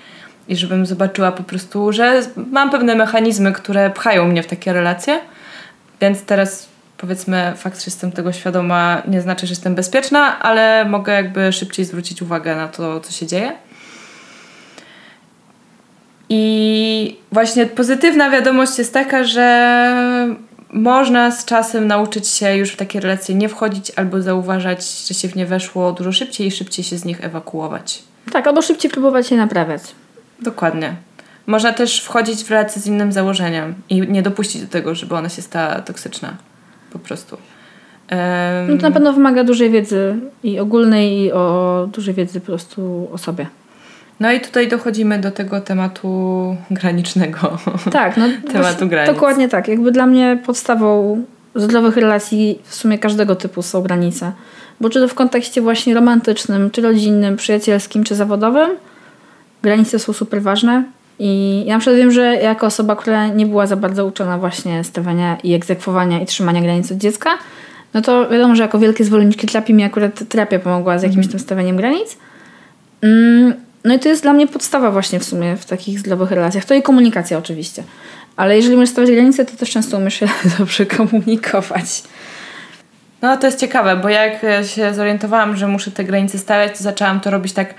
i żebym zobaczyła po prostu, że mam pewne mechanizmy, które pchają mnie w takie relacje. Więc teraz powiedzmy fakt, że jestem tego świadoma nie znaczy, że jestem bezpieczna, ale mogę jakby szybciej zwrócić uwagę na to, co się dzieje. I właśnie pozytywna wiadomość jest taka, że można z czasem nauczyć się już w takie relacje nie wchodzić albo zauważać, że się w nie weszło dużo szybciej i szybciej się z nich ewakuować. Tak, albo szybciej próbować je naprawiać. Dokładnie. Można też wchodzić w relacje z innym założeniem i nie dopuścić do tego, żeby ona się stała toksyczna. Po prostu. Em, No to na pewno wymaga dużej wiedzy i ogólnej, i o dużej wiedzy po prostu o sobie. No i tutaj dochodzimy do tego tematu granicznego. Tak, no Tematu granic. Dokładnie tak. Jakby dla mnie podstawą zdrowych relacji w sumie każdego typu są granice. Bo czy to w kontekście właśnie romantycznym, czy rodzinnym, przyjacielskim, czy zawodowym, granice są super ważne. I ja na przykład wiem, że jako osoba, która nie była za bardzo uczona właśnie stawiania i egzekwowania i trzymania granic od dziecka, no to wiadomo, że jako wielkie zwolenniczki terapii mi akurat terapia pomogła z jakimś tym stawianiem granic. Mm, No i to jest dla mnie podstawa właśnie w sumie w takich zdrowych relacjach. To i komunikacja oczywiście. Ale jeżeli umiesz stawiać granice, to też często umiesz się dobrze komunikować. No to jest ciekawe, bo jak się zorientowałam, że muszę te granice stawiać, to zaczęłam to robić tak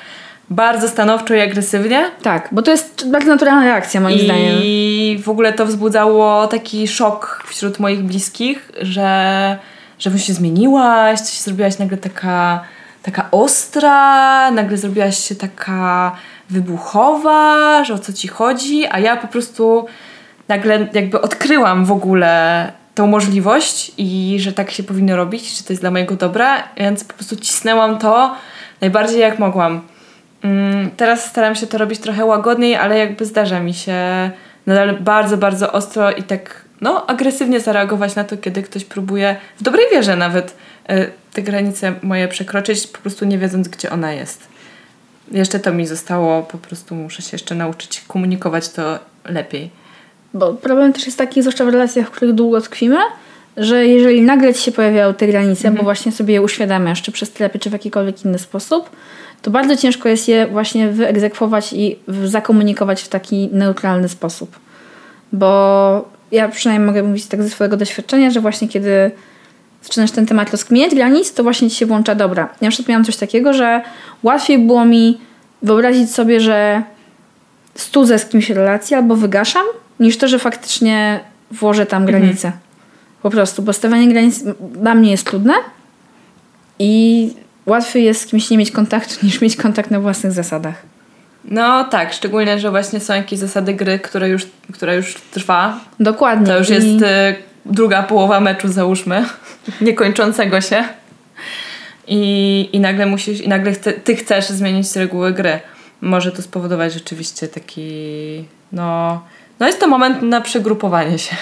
bardzo stanowczo i agresywnie. Tak, bo to jest bardzo naturalna reakcja moim I zdaniem. I w ogóle to wzbudzało taki szok wśród moich bliskich, że, że się zmieniłaś, coś zrobiłaś nagle taka, taka ostra, nagle zrobiłaś się taka wybuchowa, że o co ci chodzi, a ja po prostu nagle jakby odkryłam w ogóle tą możliwość i że tak się powinno robić, że to jest dla mojego dobra, więc po prostu cisnęłam to najbardziej jak mogłam. Mm, teraz staram się to robić trochę łagodniej, ale jakby zdarza mi się nadal bardzo, bardzo ostro i tak no, agresywnie zareagować na to, kiedy ktoś próbuje w dobrej wierze nawet y, te granice moje przekroczyć, po prostu nie wiedząc, gdzie ona jest. Jeszcze to mi zostało, po prostu muszę się jeszcze nauczyć komunikować to lepiej. Bo problem też jest taki, zwłaszcza w relacjach, w których długo tkwimy, że jeżeli nagle ci się pojawiają te granice, mhm. bo właśnie sobie je uświadamiasz, czy przez terapię, czy w jakikolwiek inny sposób, to bardzo ciężko jest je właśnie wyegzekwować i zakomunikować w taki neutralny sposób. Bo ja przynajmniej mogę mówić tak ze swojego doświadczenia, że właśnie kiedy zaczynasz ten temat rozkminiać granic, to właśnie ci się włącza dobra. Ja na przykład miałam coś takiego, że łatwiej było mi wyobrazić sobie, że studzę z kimś relację albo wygaszam, niż to, że faktycznie włożę tam mhm. granicę. Po prostu, bo stawianie granic dla mnie jest trudne i łatwiej jest z kimś nie mieć kontaktu, niż mieć kontakt na własnych zasadach. No tak, szczególnie, że właśnie są jakieś zasady gry, które już, która już trwa. Dokładnie. To już jest y, druga połowa meczu, załóżmy, niekończącego się. I, i nagle musisz, i nagle chce, ty chcesz zmienić reguły gry. Może to spowodować rzeczywiście taki, no, no jest to moment na przegrupowanie się.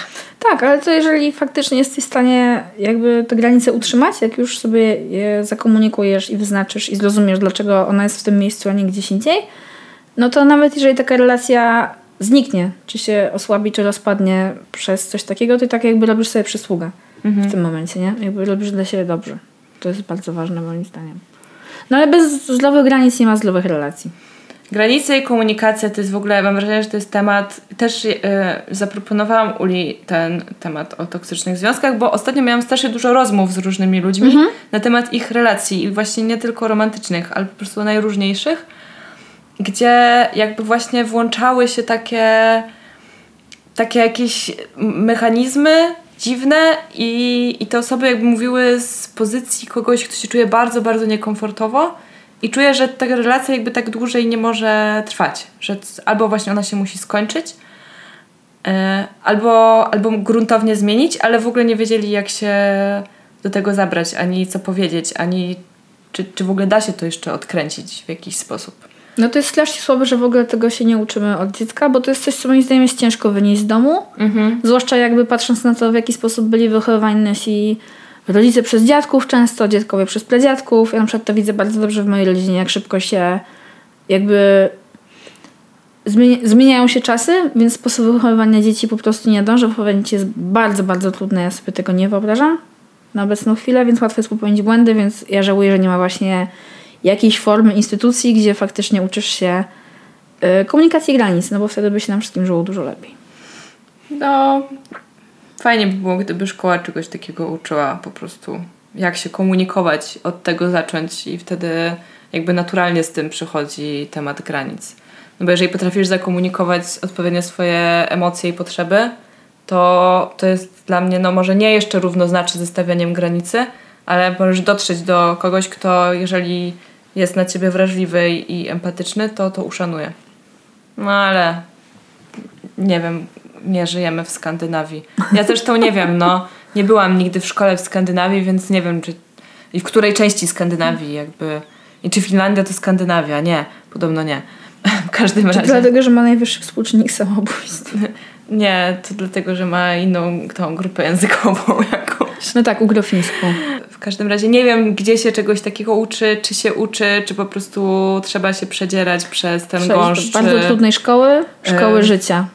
Tak, ale to jeżeli faktycznie jesteś w stanie jakby te granice utrzymać, jak już sobie je zakomunikujesz i wyznaczysz i zrozumiesz, dlaczego ona jest w tym miejscu, a nie gdzieś indziej, no to nawet jeżeli taka relacja zniknie, czy się osłabi, czy rozpadnie przez coś takiego, to tak jakby robisz sobie przysługę mhm. w tym momencie, nie? Jakby robisz dla siebie dobrze. To jest bardzo ważne moim zdaniem. No ale bez zdrowych granic nie ma zdrowych relacji. Granice i komunikacja to jest w ogóle, mam wrażenie, że to jest temat, też yy, zaproponowałam Uli ten temat o toksycznych związkach, bo ostatnio miałam strasznie dużo rozmów z różnymi ludźmi mhm. na temat ich relacji i właśnie nie tylko romantycznych, ale po prostu najróżniejszych, gdzie jakby właśnie włączały się takie takie jakieś mechanizmy dziwne i, i te osoby jakby mówiły z pozycji kogoś, kto się czuje bardzo, bardzo niekomfortowo i czuję, że ta relacja jakby tak dłużej nie może trwać, że albo właśnie ona się musi skończyć, e, albo, albo gruntownie zmienić, ale w ogóle nie wiedzieli, jak się do tego zabrać, ani co powiedzieć, ani czy, czy w ogóle da się to jeszcze odkręcić w jakiś sposób. No to jest strasznie słabe, że w ogóle tego się nie uczymy od dziecka, bo to jest coś, co moim zdaniem jest ciężko wynieść z domu. Mhm. Zwłaszcza jakby patrząc na to, w jaki sposób byli wychowani nasi rodzice przez dziadków często, dziadkowie przez pradziadków. Ja na przykład to widzę bardzo dobrze w mojej rodzinie, jak szybko się jakby zmieniają się czasy, więc sposób wychowywania dzieci po prostu nie dąży. Wychowanie dzieci jest bardzo, bardzo trudne. Ja sobie tego nie wyobrażam na obecną chwilę, więc łatwo jest popełnić błędy, więc ja żałuję, że nie ma właśnie jakiejś formy instytucji, gdzie faktycznie uczysz się y, komunikacji granic, no bo wtedy by się nam wszystkim żyło dużo lepiej. No, fajnie by było, gdyby szkoła czegoś takiego uczyła po prostu, jak się komunikować, od tego zacząć i wtedy jakby naturalnie z tym przychodzi temat granic. No bo jeżeli potrafisz zakomunikować odpowiednio swoje emocje i potrzeby, to to jest dla mnie, no może nie jeszcze równoznaczne ze stawianiem granicy, ale możesz dotrzeć do kogoś, kto jeżeli jest na ciebie wrażliwy i empatyczny, to to uszanuje. No ale nie wiem, nie żyjemy w Skandynawii. Ja zresztą nie wiem, no nie byłam nigdy w szkole w Skandynawii, więc nie wiem, czy i w której części Skandynawii jakby i czy Finlandia to Skandynawia? Nie, podobno nie. W każdym razie. dlatego, że ma najwyższy współczynnik samobójstw. Nie, to dlatego, że ma inną tą grupę językową jakąś. No tak, ugrofińską. W każdym razie nie wiem, gdzie się czegoś takiego uczy, czy się uczy, czy po prostu trzeba się przedzierać przez ten Przejdź gąszcz. bardzo trudnej szkoły, szkoły e... życia.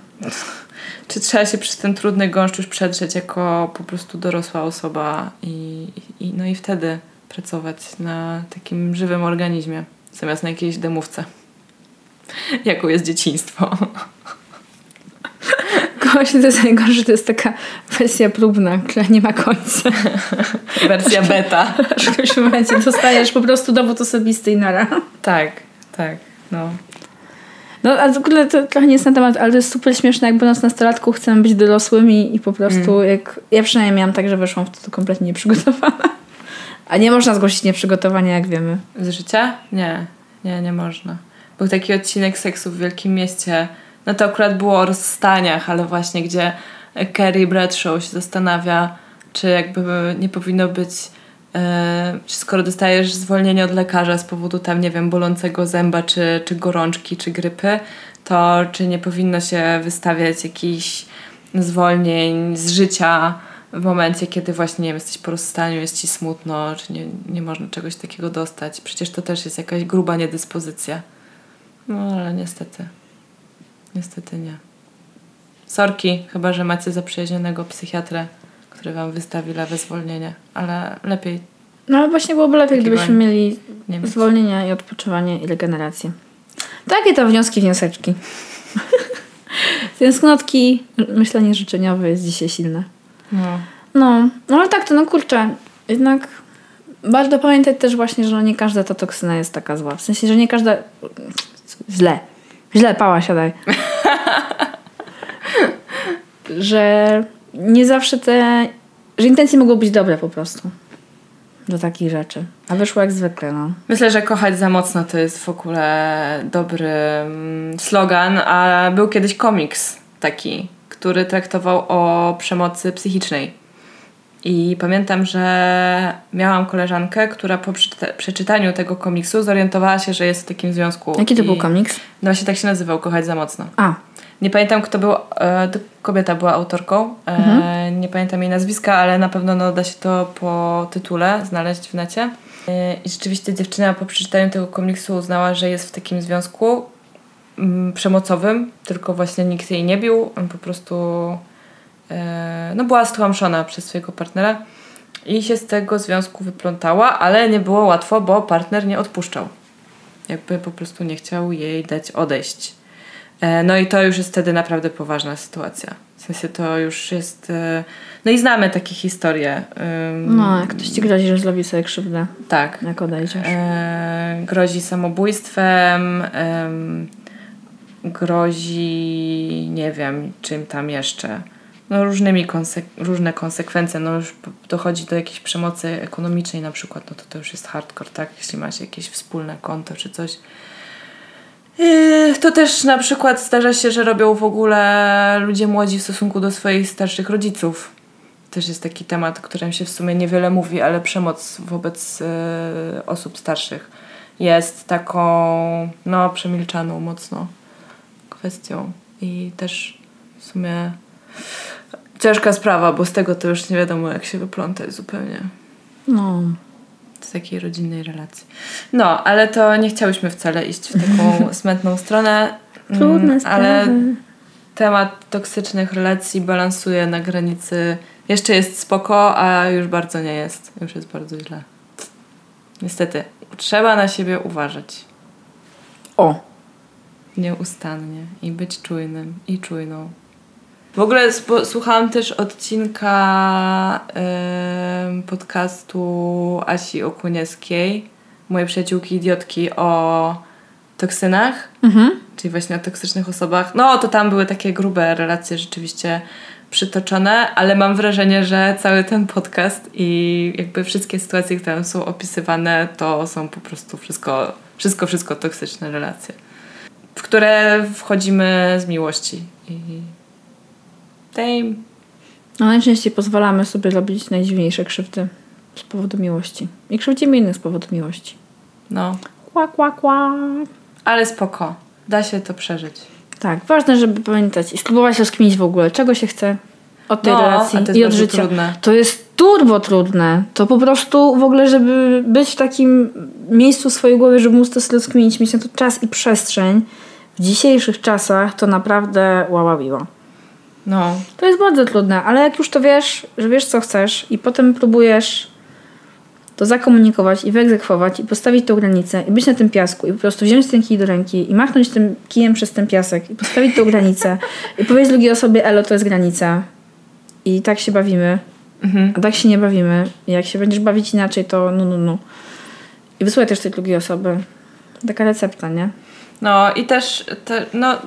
Czy trzeba się przez ten trudny gąszcz już przedrzeć jako po prostu dorosła osoba i, i, no i wtedy pracować na takim żywym organizmie, zamiast na jakiejś demówce. Jaką jest dzieciństwo. właśnie to jest najgorsze, to jest taka wersja próbna, która nie ma końca. Wersja beta. W którymś momencie dostajesz po prostu dowód osobisty i nara. Tak, tak, no. No, a w ogóle to trochę nie jest na temat, ale to jest super śmieszne, jak będąc nastolatką chcemy być dorosłymi i po prostu jak... Ja przynajmniej miałam tak, że weszłam w to, to kompletnie nieprzygotowana. A nie można zgłosić nieprzygotowania, jak wiemy. Z życia? Nie, nie, nie można. Był taki odcinek seksu w Wielkim Mieście. No to akurat było o rozstaniach, ale właśnie gdzie Kerry Bradshaw się zastanawia, czy jakby nie powinno być, skoro dostajesz zwolnienie od lekarza z powodu tam, nie wiem, bolącego zęba, czy, czy gorączki, czy grypy, to czy nie powinno się wystawiać jakichś zwolnień z życia w momencie, kiedy właśnie nie wiem, jesteś po rozstaniu, jest ci smutno, czy nie, nie można czegoś takiego dostać. Przecież to też jest jakaś gruba niedyspozycja. No ale niestety. Niestety nie. Sorki, chyba że macie zaprzyjaźnionego psychiatrę, który wam wystawi lewe zwolnienie, ale lepiej No ale właśnie byłoby lepiej, gdybyśmy mieli zwolnienia i odpoczywanie i regenerację. Takie to wnioski, wnioseczki. Tęsknotki, myślenie życzeniowe jest dzisiaj silne. No. No, no ale tak to, no kurczę, jednak warto pamiętać też właśnie, że no nie każda ta toksyna jest taka zła. W sensie, że nie każda... Źle. Źle, pała, siadaj. że nie zawsze te... Że intencje mogą być dobre po prostu. Do takich rzeczy. A wyszło jak zwykle, no. Myślę, że kochać za mocno to jest w ogóle dobry mm, slogan, a był kiedyś komiks taki, który traktował o przemocy psychicznej. I pamiętam, że miałam koleżankę, która po przeczyta- przeczytaniu tego komiksu zorientowała się, że jest w takim związku. Jaki to był komiks? No właśnie tak się nazywał, Kochać za mocno. A, Nie pamiętam, kto był, e, kobieta była autorką. E, Nie pamiętam jej nazwiska, ale na pewno no, da się to po tytule znaleźć w necie. E, I rzeczywiście dziewczyna po przeczytaniu tego komiksu uznała, że jest w takim związku mm, przemocowym, tylko właśnie nikt jej nie bił. On po prostu no, była stłamszona przez swojego partnera i się z tego związku wyplątała, ale nie było łatwo, bo partner nie odpuszczał. Jakby po prostu nie chciał jej dać odejść. E, No i to już jest wtedy naprawdę poważna sytuacja. W sensie to już jest. e, No i znamy takie historie. no jak ktoś ci grozi, że zrobi sobie krzywdę, Tak. jak odejdziesz. E, grozi samobójstwem, em, grozi nie wiem czym tam jeszcze. No różnymi konsek- różne konsekwencje. No już dochodzi do jakiejś przemocy ekonomicznej na przykład, no to to już jest hardcore, tak? Jeśli masz jakieś wspólne konto czy coś. Yy, To też na przykład zdarza się, że robią w ogóle ludzie młodzi w stosunku do swoich starszych rodziców. Też jest taki temat, o którym się w sumie niewiele mówi, ale przemoc wobec yy, osób starszych jest taką, no, przemilczaną mocno kwestią. I też w sumie ciężka sprawa, bo z tego to już nie wiadomo, jak się wyplątać zupełnie No. Z takiej rodzinnej relacji. No, ale to nie chciałyśmy wcale iść w taką smętną stronę. Mm, Trudne sprawy. Ale temat toksycznych relacji balansuje na granicy. Jeszcze jest spoko, a już bardzo nie jest. Już jest bardzo źle. Niestety, trzeba na siebie uważać. O, Nieustannie. I być czujnym. I czujną. W ogóle spo- słuchałam też odcinka em, podcastu Asi Okuniewskiej, mojej przyjaciółki idiotki o toksynach, mhm. czyli właśnie o toksycznych osobach. No to tam były takie grube relacje rzeczywiście przytoczone, ale mam wrażenie, że cały ten podcast i jakby wszystkie sytuacje, które tam są opisywane, to są po prostu wszystko, wszystko, wszystko toksyczne relacje, w które wchodzimy z miłości. I damn. No najczęściej pozwalamy sobie robić najdziwniejsze krzywdy z powodu miłości. I krzywdzimy innych z powodu miłości. No, Kła, kła, kła. ale spoko. Da się to przeżyć. Tak, ważne, żeby pamiętać i spróbować rozkminić w ogóle, czego się chce od tej No, relacji i od życia. trudne. To jest turbo trudne. To po prostu w ogóle, żeby być w takim miejscu w swojej głowie, żeby móc to sobie rozkminić, mieć na to czas i przestrzeń, w dzisiejszych czasach to naprawdę łaławiło. No, To jest bardzo trudne, ale jak już to wiesz, że wiesz co chcesz i potem próbujesz to zakomunikować i wyegzekwować i postawić tą granicę i być na tym piasku i po prostu wziąć ten kij do ręki i machnąć tym kijem przez ten piasek i postawić tą granicę i powiedzieć drugiej osobie, elo, to jest granica. I tak się bawimy. Mhm. A tak się nie bawimy. I jak się będziesz bawić inaczej, to no, no, no. I wysłuchaj też tej drugiej osoby. Taka recepta, nie? No i też, te, no,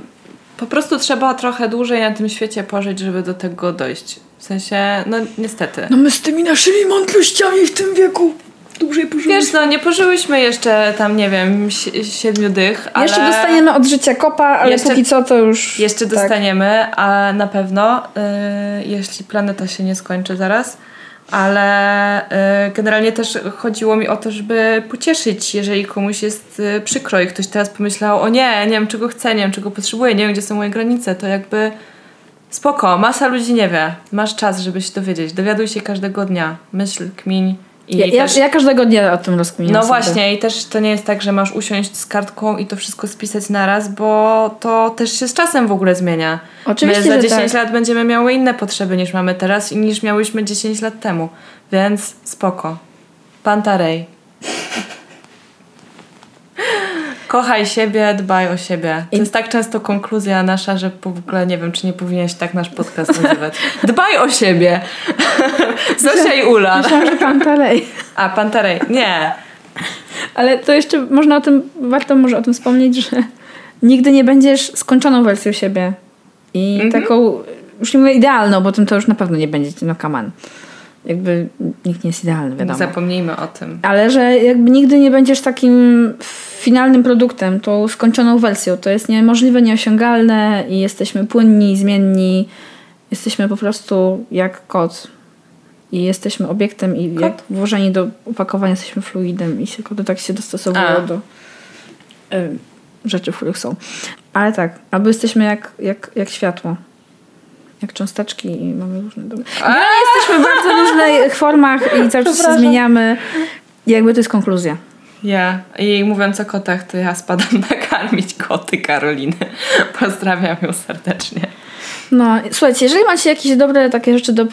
po prostu trzeba trochę dłużej na tym świecie pożyć, żeby do tego dojść. W sensie, no niestety. No my z tymi naszymi mądrościami w tym wieku dłużej pożyjemy. Wiesz, no nie pożyłyśmy jeszcze tam, nie wiem, si- siedmiu dych, ale... Jeszcze dostaniemy od życia kopa, ale Jeszcze- póki co to już... Jeszcze tak. dostaniemy, a na pewno, y, jeśli planeta się nie skończy zaraz. Ale y, generalnie też chodziło mi o to, żeby pocieszyć, jeżeli komuś jest y, przykro i ktoś teraz pomyślał, o nie, nie wiem czego chcę, nie wiem czego potrzebuję, nie wiem gdzie są moje granice, to jakby spoko, masa ludzi nie wie. Masz czas, żeby się dowiedzieć. Dowiaduj się każdego dnia. Myśl, kmiń. Ja, też... ja każdego dnia o tym rozkminiam No sobie. właśnie, i też to nie jest tak, że masz usiąść z kartką i to wszystko spisać naraz, bo to też się z czasem w ogóle zmienia. Oczywiście, My za że 10 tak. lat będziemy miały inne potrzeby niż mamy teraz i niż miałyśmy 10 lat temu. Więc spoko. Pantarej. Kochaj siebie, dbaj o siebie. To jest tak często konkluzja nasza, że w ogóle nie wiem, czy nie powinieneś tak nasz podcast nazywać. Dbaj o siebie. Zosia i Ula. Myślałam, że pan dalej. A, Pantarej. Nie. Ale to jeszcze można o tym, warto może o tym wspomnieć, że nigdy nie będziesz skończoną wersją siebie. I Mhm. taką, już nie mówię idealną, bo tym to już na pewno nie będziecie, no come on. Jakby nikt nie jest idealny, wiadomo. Zapomnijmy o tym. Ale że jakby nigdy nie będziesz takim finalnym produktem, tą skończoną wersją. To jest niemożliwe, nieosiągalne i jesteśmy płynni, zmienni. Jesteśmy po prostu jak kot. I jesteśmy obiektem i Kot? jak włożeni do opakowania jesteśmy fluidem i się koty tak się dostosowują A. do y, rzeczy, w których są. Ale tak, albo jesteśmy jak, jak, jak światło. Jak cząsteczki i mamy różne... domy. No, jesteśmy w bardzo różnych formach i cały czas się zmieniamy. Jakby to jest konkluzja. Ja. I mówiąc o kotach, to ja spadam nakarmić koty Karoliny. Pozdrawiam ją serdecznie. No, słuchajcie, jeżeli macie jakieś dobre takie rzeczy do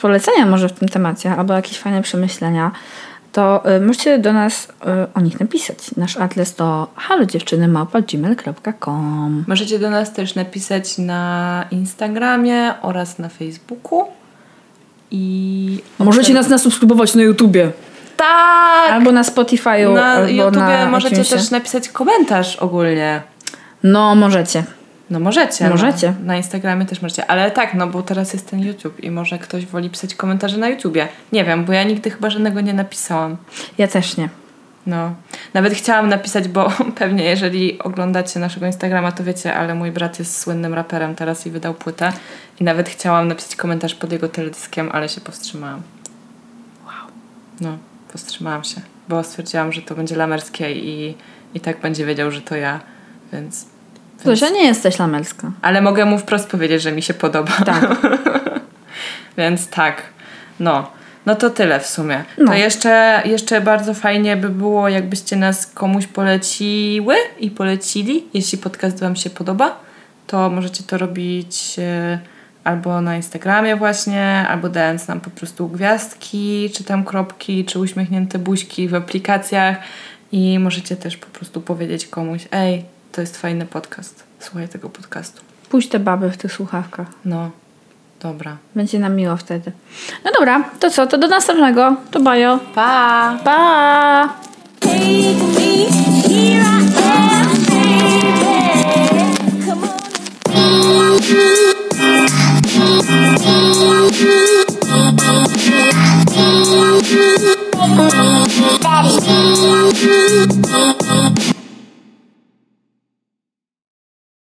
polecenia może w tym temacie, albo jakieś fajne przemyślenia, to y, możecie do nas y, o nich napisać. Nasz adres to halodziewczynymałpa.gmail.com Możecie do nas też napisać na Instagramie oraz na Facebooku. I Możecie nas nasubskrybować na YouTubie. Tak! Albo na Spotify'u, Na albo YouTubie na możecie iTunesie. też napisać komentarz ogólnie. No, możecie. No możecie. Możecie. No. Na Instagramie też możecie. Ale tak, no bo teraz jest ten YouTube i może ktoś woli pisać komentarze na YouTubie. Nie wiem, bo ja nigdy chyba żadnego nie napisałam. Ja też nie. No. Nawet chciałam napisać, bo pewnie jeżeli oglądacie naszego Instagrama, to wiecie, ale mój brat jest słynnym raperem teraz i wydał płytę. I nawet chciałam napisać komentarz pod jego teledyskiem, ale się powstrzymałam. Wow. No, powstrzymałam się, bo stwierdziłam, że to będzie lamerskie i, i tak będzie wiedział, że to ja, więc... Zosia, nie jesteś lamelska. Ale mogę mu wprost powiedzieć, że mi się podoba. Tak. Więc tak, no. No to tyle w sumie. No. To jeszcze, jeszcze bardzo fajnie by było, jakbyście nas komuś poleciły i polecili. Jeśli podcast Wam się podoba, to możecie to robić e, albo na Instagramie właśnie, albo dając nam po prostu gwiazdki, czy tam kropki, czy uśmiechnięte buźki w aplikacjach i możecie też po prostu powiedzieć komuś, ej, to jest fajny podcast. Słuchaj tego podcastu. Puść te baby w tych słuchawkach. No, dobra. Będzie nam miło wtedy. No dobra, to co? To do następnego. To bajo. Pa! Pa! Daddy.